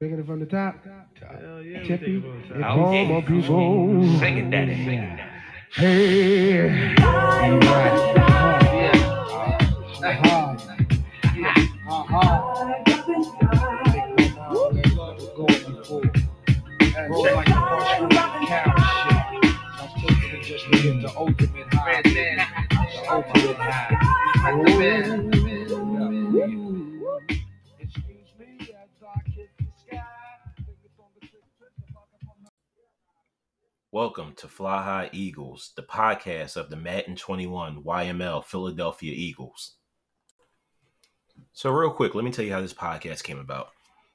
Taking it from the top. Hell yeah, Tippy, take it from the it's top. all my people. Sing it, daddy. Sing it, daddy. Hey. The ultimate high. The ultimate high. Welcome to Fly High Eagles, the podcast of the Madden 21 YML Philadelphia Eagles. So, real quick, let me tell you how this podcast came about.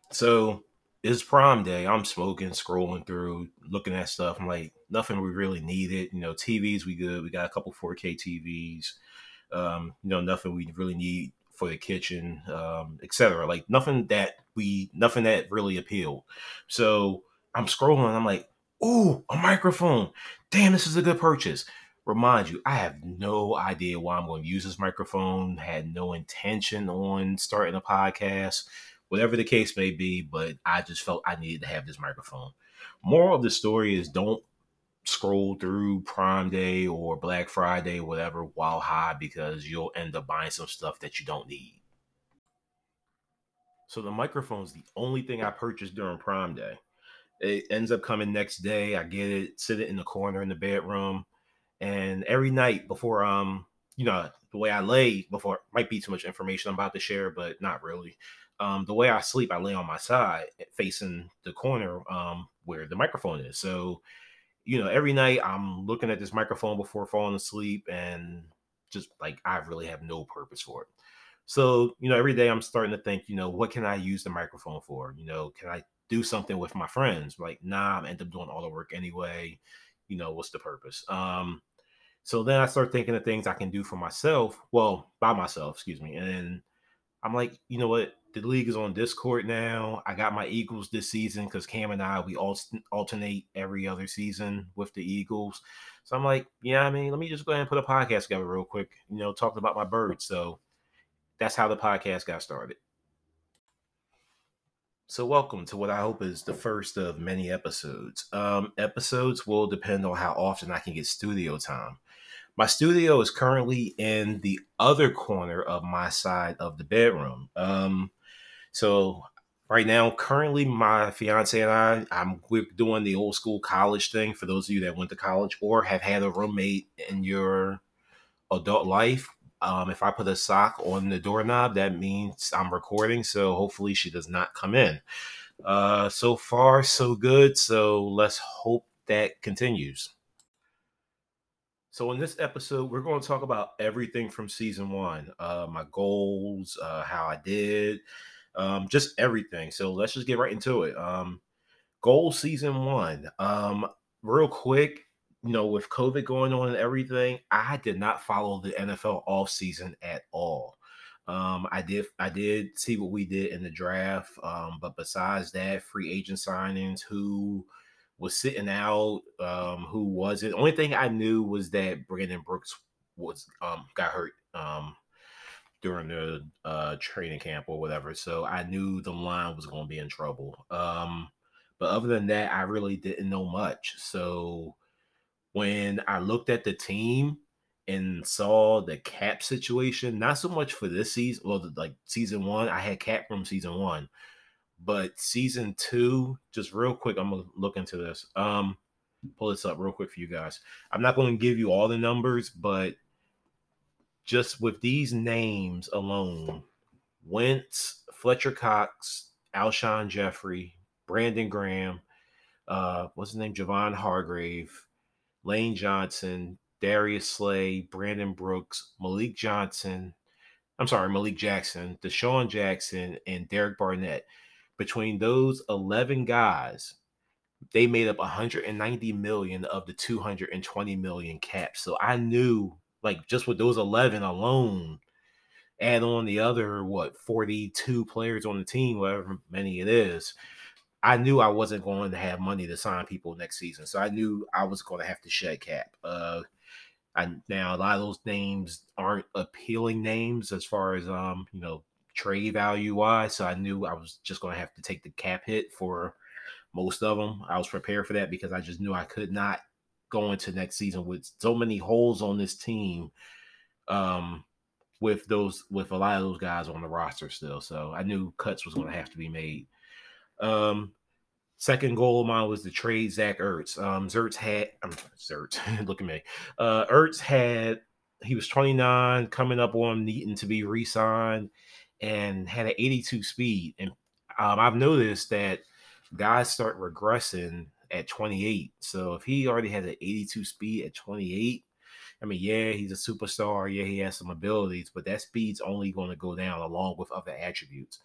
So, it's prom day. I'm smoking, scrolling through, looking at stuff. I'm like, nothing we really needed. You know, TVs, we good. We got a couple 4K TVs. Um, you know, nothing we really need for the kitchen, um, etc. Like nothing that we, nothing that really appealed. So I'm scrolling. I'm like, ooh, a microphone. Damn, this is a good purchase. Remind you, I have no idea why I'm going to use this microphone. Had no intention on starting a podcast, whatever the case may be. But I just felt I needed to have this microphone. Moral of the story is don't scroll through Prime Day or Black Friday, whatever, while high because you'll end up buying some stuff that you don't need. So the microphone's the only thing I purchased during Prime Day. It ends up coming next day. I get it, sit it in the corner in the bedroom, and every night before um, you know, the way I lay before might be too much information I'm about to share, but not really. Um, the way I sleep, I lay on my side facing the corner um where the microphone is. So you know, every night I'm looking at this microphone before falling asleep and just like I really have no purpose for it. So, you know, every day I'm starting to think, you know, what can I use the microphone for? You know, can I do something with my friends? Like, nah, I end up doing all the work anyway. You know, what's the purpose? Um, so then I start thinking of things I can do for myself, well, by myself, excuse me. And I'm like, you know what? The league is on Discord now. I got my Eagles this season because Cam and I we all alternate every other season with the Eagles. So I'm like, yeah, I mean, let me just go ahead and put a podcast together real quick. You know, talking about my birds. So that's how the podcast got started. So welcome to what I hope is the first of many episodes. Um, episodes will depend on how often I can get studio time. My studio is currently in the other corner of my side of the bedroom. Um, so right now, currently, my fiance and I, I'm we're doing the old school college thing. For those of you that went to college or have had a roommate in your adult life, um, if I put a sock on the doorknob, that means I'm recording. So hopefully, she does not come in. Uh, so far, so good. So let's hope that continues. So in this episode, we're going to talk about everything from season one, uh, my goals, uh, how I did, um, just everything. So let's just get right into it. Um, goal season one. Um, real quick, you know, with COVID going on and everything, I did not follow the NFL off season at all. Um, I did I did see what we did in the draft. Um, but besides that, free agent signings, who was sitting out, um, who wasn't. Only thing I knew was that Brandon Brooks was um got hurt um during the uh training camp or whatever. So I knew the line was gonna be in trouble. Um, but other than that, I really didn't know much. So when I looked at the team and saw the cap situation, not so much for this season, well, like season one, I had cap from season one, but season two, just real quick, I'm gonna look into this. Um, pull this up real quick for you guys. I'm not going to give you all the numbers, but just with these names alone, Wentz, Fletcher Cox, Alshon Jeffery, Brandon Graham, uh, what's his name? Javon Hargrave, Lane Johnson, Darius Slay, Brandon Brooks, Malik Johnson. I'm sorry, Malik Jackson, DeSean Jackson, and Derek Barnett. Between those 11 guys, they made up 190 million of the 220 million cap. So I knew, like, just with those 11 alone, add on the other, what, 42 players on the team, whatever many it is, I knew I wasn't going to have money to sign people next season. So I knew I was going to have to shed cap. Uh, now a lot of those names aren't appealing names as far as um you know trade value wise. So I knew I was just going to have to take the cap hit for most of them. I was prepared for that because I just knew I could not go into next season with so many holes on this team. Um, with those with a lot of those guys on the roster still. So I knew cuts was going to have to be made. Um, second goal of mine was to trade Zach Ertz. Um, Zertz had I'm Zertz. look at me. Uh, Ertz had he was 29, coming up on needing to be re-signed, and had an 82 speed. And um, I've noticed that guys start regressing at 28. So if he already has an 82 speed at 28, I mean, yeah, he's a superstar. Yeah, he has some abilities, but that speed's only going to go down along with other attributes.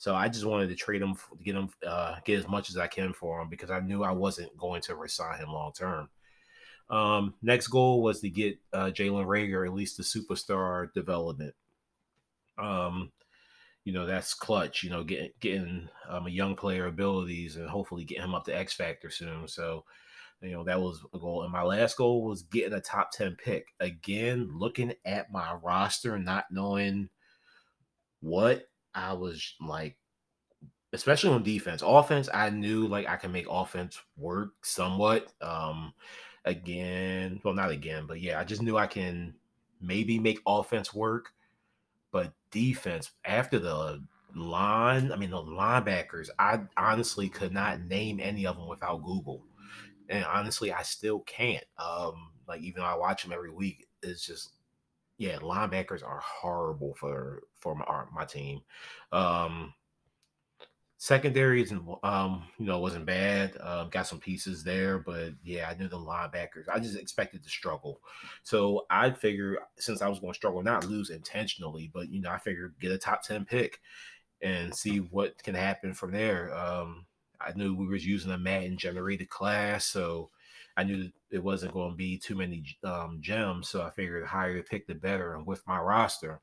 So I just wanted to trade him, get him, uh, get as much as I can for him because I knew I wasn't going to resign him long term. Um, next goal was to get uh, Jalen Reagor at least the superstar development. Um, you know that's clutch. You know, getting getting um, a young player abilities and hopefully get him up to X Factor soon. So, you know that was a goal. And my last goal was getting a top ten pick. Again, looking at my roster, not knowing what I was like, especially on defense. Offense, I knew like I can make offense work somewhat. Um, again, well, not again, but yeah, I just knew I can maybe make offense work. But defense, after the line, I mean, the linebackers, I honestly could not name any of them without Google. And honestly, I still can't. Um, like, even though I watch them every week, it's just, yeah, linebackers are horrible for for my, my team. Um, Secondaries and um, you know, wasn't bad. Um, got some pieces there, but yeah, I knew the linebackers. I just expected to struggle. So I figured since I was going to struggle, not lose intentionally, but you know, I figured get a top 10 pick and see what can happen from there. Um, I knew we was using a Madden generated class, so I knew it wasn't going to be too many um, gems. So I figured the higher the pick, the better. And with my roster,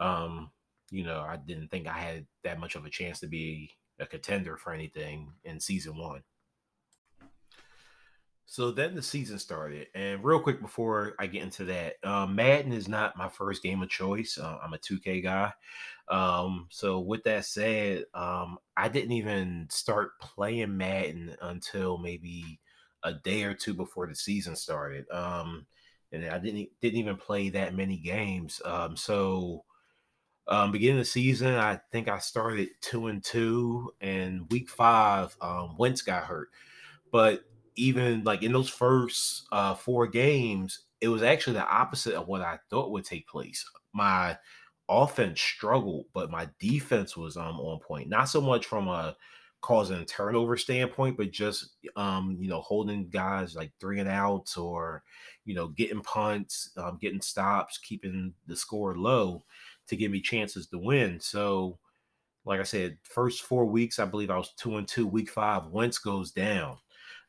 um, you know, I didn't think I had that much of a chance to be a contender for anything in season one. So then the season started, and real quick before I get into that, um, Madden is not my first game of choice. Uh, I'm a 2K guy. Um, so with that said, um, I didn't even start playing Madden until maybe a day or two before the season started. Um, and I didn't didn't even play that many games. Um, so um, beginning of the season, I think I started two and two, and week five, um, Wentz got hurt. But even like in those first uh, four games, it was actually the opposite of what I thought would take place. My offense struggled, but my defense was um, on point. Not so much from a causing turnover standpoint, but just um, you know holding guys like three and outs or you know getting punts, um, getting stops, keeping the score low to give me chances to win. So, like I said, first four weeks, I believe I was two and two. Week five, Wentz goes down,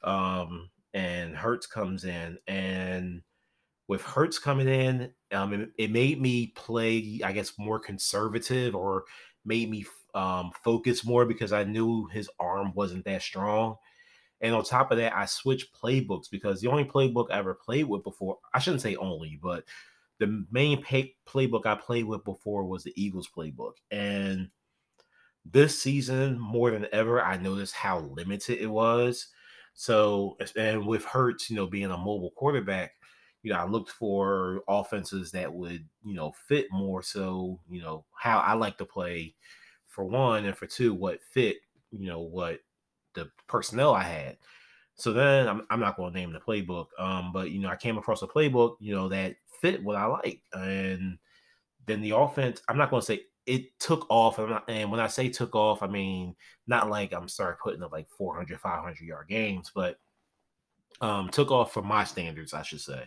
um, and Hurts comes in, and with Hurts coming in, um, it, it, made me play, I guess, more conservative, or made me um, focus more because I knew his arm wasn't that strong. And on top of that, I switched playbooks because the only playbook I ever played with before, I shouldn't say only, but the main pay, playbook I played with before was the Eagles playbook. And this season, more than ever, I noticed how limited it was. So, and with Hurts, you know, being a mobile quarterback, you know, I looked for offenses that would, you know, fit more. So, you know, how I like to play for one, and for two, what fit, you know, what the personnel I had. So then I'm, I'm not going to name the playbook, um, but you know, I came across a playbook, you know, that fit what I like. And then the offense, I'm not going to say it took off. Not, and when I say took off, I mean, not like I'm starting putting up like 400, 500 yard games, but um, took off for my standards, I should say,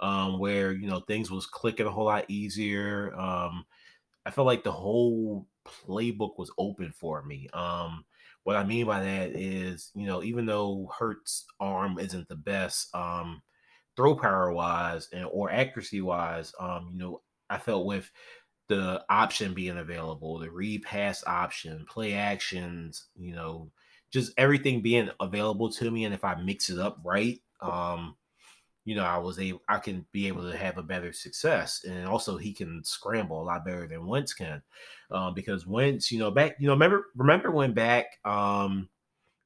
um, where, you know, things was clicking a whole lot easier. Um, I felt like the whole playbook was open for me. Um, what I mean by that is, you know, even though Hurts' arm isn't the best, um, throw power wise and or accuracy wise, um, you know, I felt with the option being available, the repass option, play actions, you know, just everything being available to me. And if I mix it up right, um, you know, I was able, I can be able to have a better success, and also he can scramble a lot better than Wentz can, um, because Wentz, you know, back, you know, remember, remember when back, um,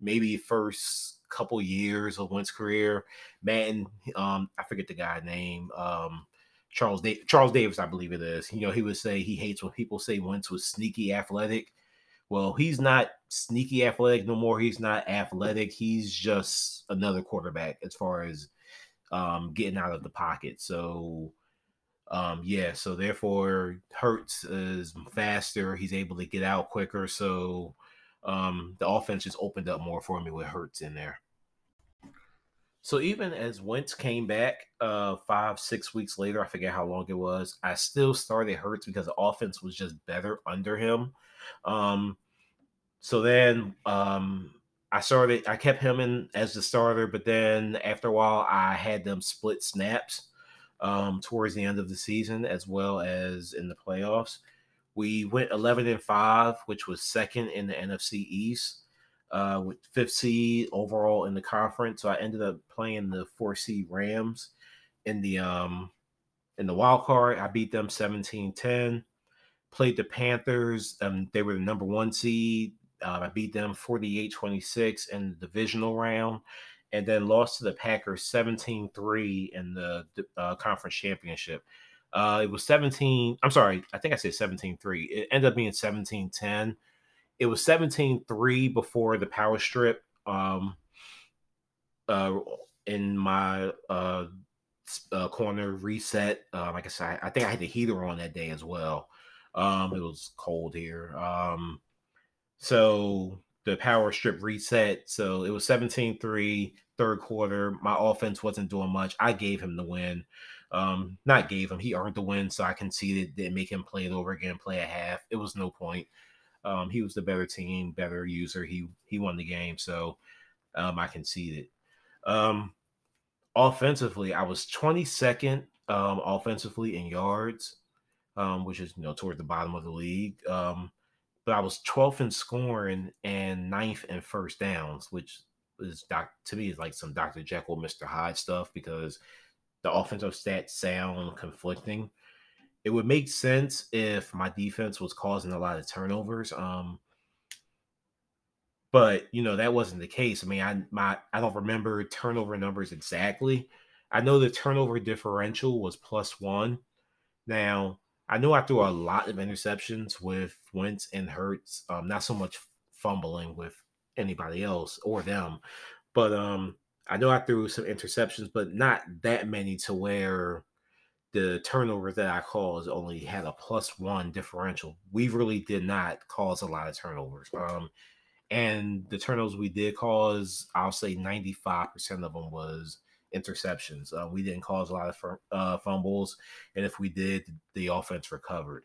maybe first couple years of Wentz career, Madden, um, I forget the guy name, um, Charles da- Charles Davis, I believe it is. You know, he would say he hates when people say Wentz was sneaky athletic. Well, he's not sneaky athletic no more. He's not athletic. He's just another quarterback as far as um, getting out of the pocket. So, um, yeah, so therefore, Hurts is faster. He's able to get out quicker. So, um, the offense just opened up more for me with Hurts in there. So even as Wentz came back uh, five, six weeks later, I forget how long it was, I still started Hurts because the offense was just better under him. Um, so then um, I started, I kept him in as the starter, but then after a while, I had them split snaps um, towards the end of the season as well as in the playoffs. We went 11 and 5, which was second in the NFC East, uh, with fifth seed overall in the conference. So I ended up playing the four seed Rams in the um in the wild card. I beat them 17-10. Played the Panthers. Um, they were the number one seed. Uh, I beat them 48 26 in the divisional round, and then lost to the Packers 17 3 in the uh, conference championship. Uh, it was 17. I'm sorry. I think I said 17 3. It ended up being 17 10. It was 17 3 before the power strip. Um, uh, in my uh, uh, corner reset. Um, like I said, I think I had the heater on that day as well. Um, it was cold here. Um, so the power strip reset. So it was 17 3, third quarter. My offense wasn't doing much. I gave him the win. Um, not gave him, he earned the win. So I conceded, didn't make him play it over again, play a half. It was no point. Um, he was the better team, better user. He he won the game. So um, I conceded. Um, offensively, I was 22nd um, offensively in yards, um, which is you know toward the bottom of the league. Um, but I was 12th in scoring and ninth in first downs, which is doc, to me is like some Dr. Jekyll, Mr. Hyde stuff because the offensive stats sound conflicting. It would make sense if my defense was causing a lot of turnovers. Um, but you know that wasn't the case. I mean, I my I don't remember turnover numbers exactly. I know the turnover differential was plus one. Now I know I threw a lot of interceptions with Wentz and Hurts. Um, not so much fumbling with anybody else or them, but um, I know I threw some interceptions, but not that many to where the turnover that I caused only had a plus one differential. We really did not cause a lot of turnovers. Um, and the turnovers we did cause, I'll say 95% of them was interceptions. Uh, we didn't cause a lot of uh, fumbles, and if we did, the offense recovered.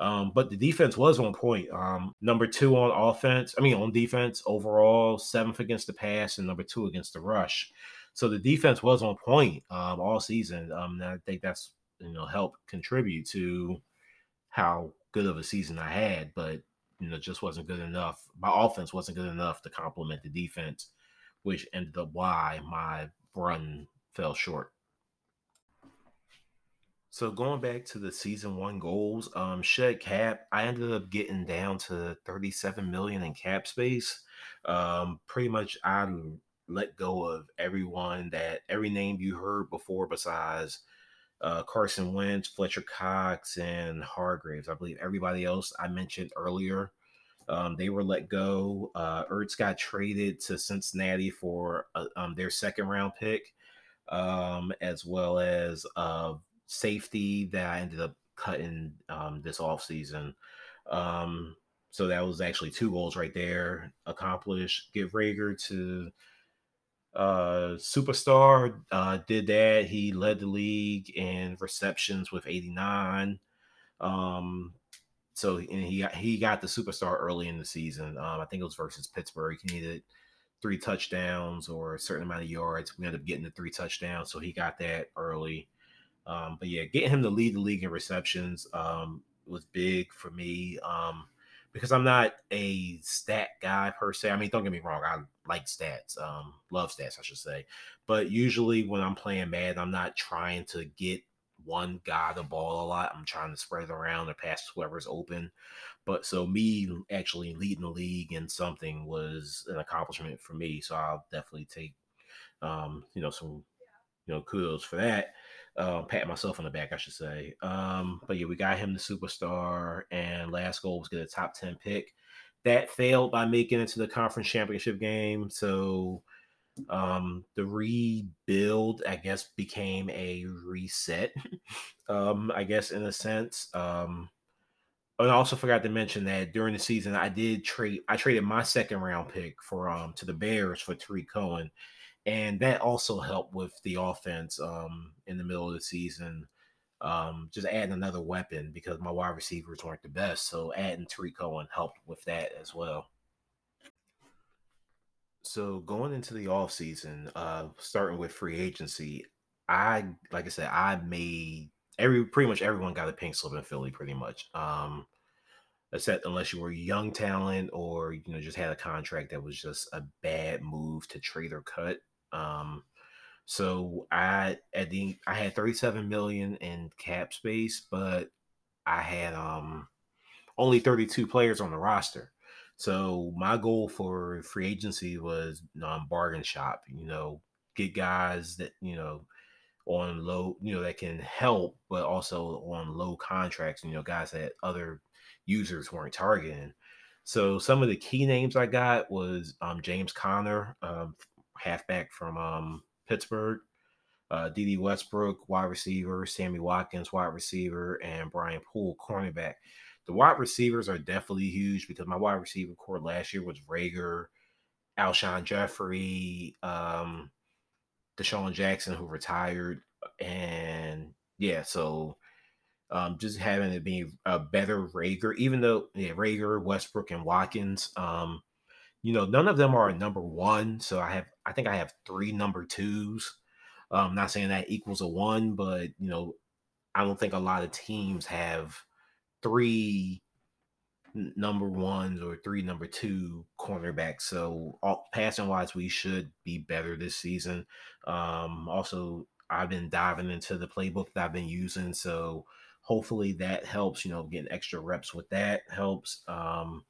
Um, but the defense was on point. Um, number two on offense, I mean on defense overall, seventh against the pass and number two against the rush. So the defense was on point um, all season. Um, I think that's you know helped contribute to how good of a season I had, but you know just wasn't good enough. My offense wasn't good enough to complement the defense, which ended up why my run fell short. So going back to the season one goals, um, shed cap, I ended up getting down to 37 million in cap space. Um, pretty much I let go of everyone that every name you heard before besides uh, Carson Wentz, Fletcher Cox, and Hargreaves. I believe everybody else I mentioned earlier. Um, they were let go. Uh, Ertz got traded to Cincinnati for uh, um, their second round pick, um, as well as uh, safety that I ended up cutting um, this offseason. Um, so that was actually two goals right there accomplished. Get Reagor to uh, superstar, uh, did that. He led the league in receptions with 89. Um, so and he he got the superstar early in the season. Um, I think it was versus Pittsburgh. He needed three touchdowns or a certain amount of yards. We ended up getting the three touchdowns, so he got that early. Um, but yeah, getting him to lead the league in receptions um, was big for me um, because I'm not a stat guy per se. I mean, don't get me wrong, I like stats, um, love stats, I should say. But usually when I'm playing Mad, I'm not trying to get one guy the ball a lot. I'm trying to spread it around or pass whoever's open. But so me actually leading the league in something was an accomplishment for me. So I'll definitely take, um, you know, some, you know, kudos for that. Uh, pat myself on the back, I should say. Um, but yeah, we got him the superstar, and last goal was get a top ten pick. That failed by making it to the conference championship game. So um, the rebuild, I guess, became a reset. um, I guess in a sense. Um, and I also forgot to mention that during the season, I did trade. I traded my second round pick for um to the Bears for Tarik Cohen, and that also helped with the offense um in the middle of the season. Um, just adding another weapon because my wide receivers weren't the best, so adding Tarik Cohen helped with that as well. So going into the off season, uh, starting with free agency, I like I said, I made every pretty much everyone got a pink slip in Philly, pretty much. Um, except unless you were young talent or you know just had a contract that was just a bad move to trade or cut. Um, so I at the I had 37 million in cap space, but I had um only 32 players on the roster. So my goal for free agency was um, bargain shop. You know, get guys that you know on low, you know, that can help, but also on low contracts. You know, guys that other users weren't targeting. So some of the key names I got was um, James Conner, um, halfback from um, Pittsburgh, uh, Dede Westbrook, wide receiver, Sammy Watkins, wide receiver, and Brian Poole, cornerback. The wide receivers are definitely huge because my wide receiver core last year was Reagor, Alshon Jeffery, um, DeSean Jackson, who retired, and yeah, so um, just having it be a better Reagor, even though yeah, Reagor, Westbrook, and Watkins, um, you know, none of them are number one. So I have, I think I have three number twos. I'm um, not saying that equals a one, but you know, I don't think a lot of teams have three number ones or three number two cornerbacks. So all, passing wise, we should be better this season. Um, also, I've been diving into the playbook that I've been using, so hopefully that helps. You know, getting extra reps with that helps. Um,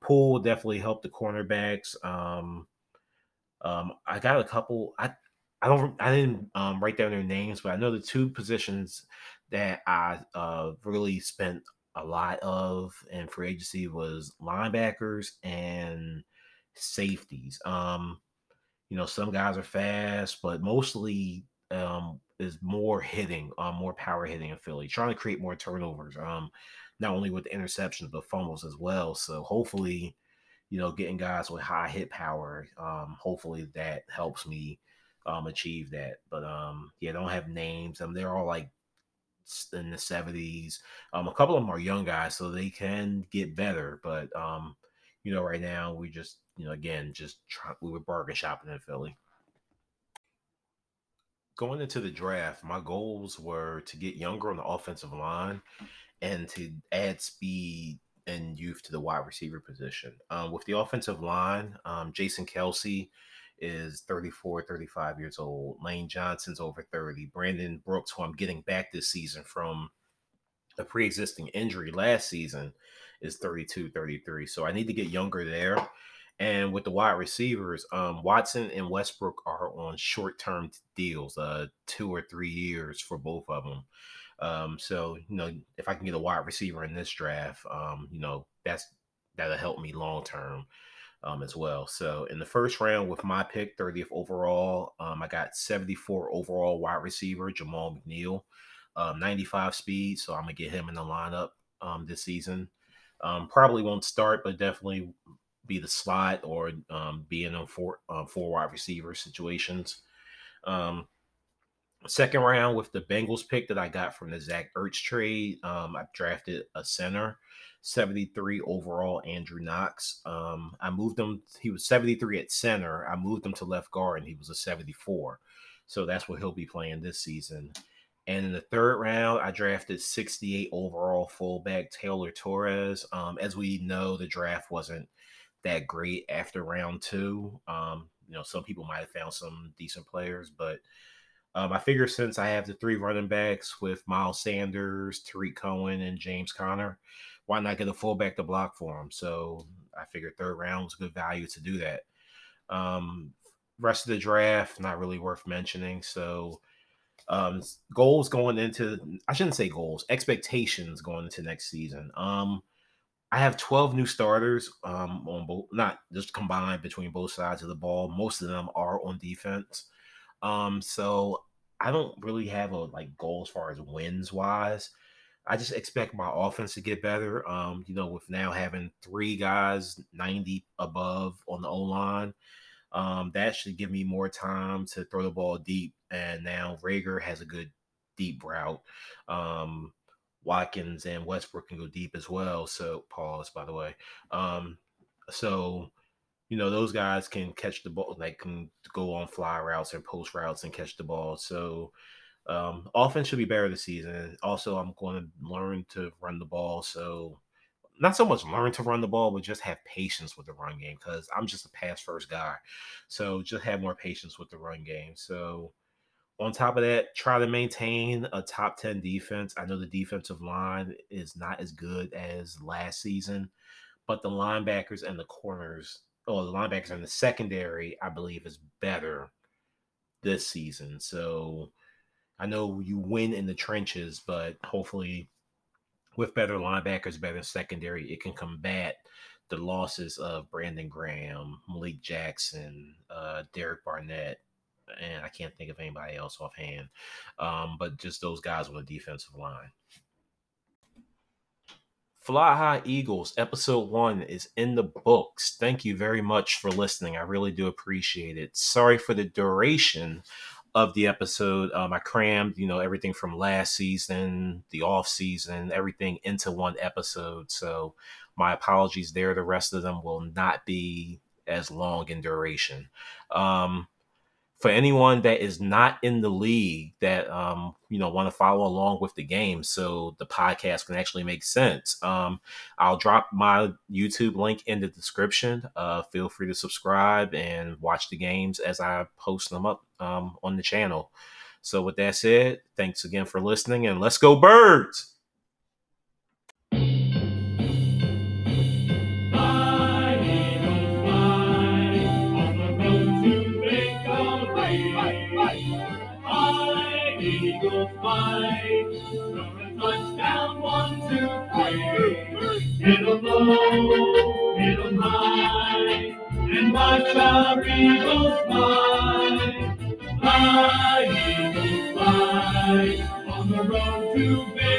Poole definitely helped the cornerbacks. Um, um, I got a couple. I I don't I didn't um, write down their names, but I know the two positions that I uh, really spent a lot of in free agency was linebackers and safeties. Um, you know, some guys are fast, but mostly um is more hitting, um, more power hitting in Philly, trying to create more turnovers. Um, not only with the interceptions but fumbles as well. So hopefully, you know, getting guys with high hit power, um, hopefully that helps me um achieve that. But um, yeah, don't have names. Um, they're all like in the 70s. Um, a couple of them are young guys, so they can get better. But um, you know, right now we just, you know, again, just try, we were bargain shopping in Philly. Going into the draft, my goals were to get younger on the offensive line and to add speed and youth to the wide receiver position. Um, with the offensive line, um, Jason Kelce is 34, 35 years old. Lane Johnson's over 30. Brandon Brooks, who I'm getting back this season from a pre existing injury last season, is 32, 33. So I need to get younger there. And with the wide receivers, um, Watson and Westbrook are on short term deals, uh, two or three years for both of them. Um, so you know, if I can get a wide receiver in this draft, um, you know, that's that'll help me long term um, as well. So in the first round with my pick, 30th overall, um, I got 74 overall wide receiver Jamal McNeil, um, 95 speed. So I'm gonna get him in the lineup um, this season. Um, probably won't start, but definitely be the slot or um, be in four uh, four wide receiver situations. Second round with the Bengals pick that I got from the Zach Ertz trade, I drafted a center. 73 overall, Andrew Knox. Um, I moved him, he was 73 at center. I moved him to left guard and he was a 74. So that's what he'll be playing this season. And in the third round, I drafted 68 overall fullback Taylor Torres. Um, as we know, the draft wasn't that great after round two. Um, you know, some people might have found some decent players, but um, I figure since I have the three running backs with Miles Sanders, Tarik Cohen, and James Conner, why not get a fullback to block for him? So I figured third round was good value to do that. Um, rest of the draft, not really worth mentioning. So um, goals going into I shouldn't say goals, expectations going into next season. Um, I have 12 new starters um, on both, not just combined between both sides of the ball. Most of them are on defense. Um, so I don't really have a like goal as far as wins wise. I just expect my offense to get better. Um, you know, with now having three guys 90 above on the O line, um, that should give me more time to throw the ball deep. And now Reagor has a good deep route. Um, Watkins and Westbrook can go deep as well. So pause, by the way. Um, so you know those guys can catch the ball, like can go on fly routes and post routes and catch the ball. So um, offense should be better this season. Also, I'm going to learn to run the ball. So not so much learn to run the ball, but just have patience with the run game because I'm just a pass first guy. So just have more patience with the run game. So on top of that, try to maintain a top 10 defense. I know the defensive line is not as good as last season, but the linebackers and the corners, or the linebackers and the secondary, I believe is better this season. So I know you win in the trenches, but hopefully with better linebackers, better secondary, it can combat the losses of Brandon Graham, Malik Jackson, uh, Derek Barnett, and I can't think of anybody else offhand. Um, but just those guys on the defensive line. Fly High Eagles, episode one is in the books. Thank you very much for listening. I really do appreciate it. Sorry for the duration of the episode. Um, I crammed, you know, everything from last season, the off season, everything into one episode. So my apologies there. The rest of them will not be as long in duration. Um, for anyone that is not in the league that um, you know want to follow along with the game so the podcast can actually make sense um, i'll drop my youtube link in the description uh, feel free to subscribe and watch the games as i post them up um, on the channel. So with that said thanks again for listening and let's go birds Fight. touchdown, one, two, three. Low, high, and watch our Eagles fly. Fly, fly, on the road to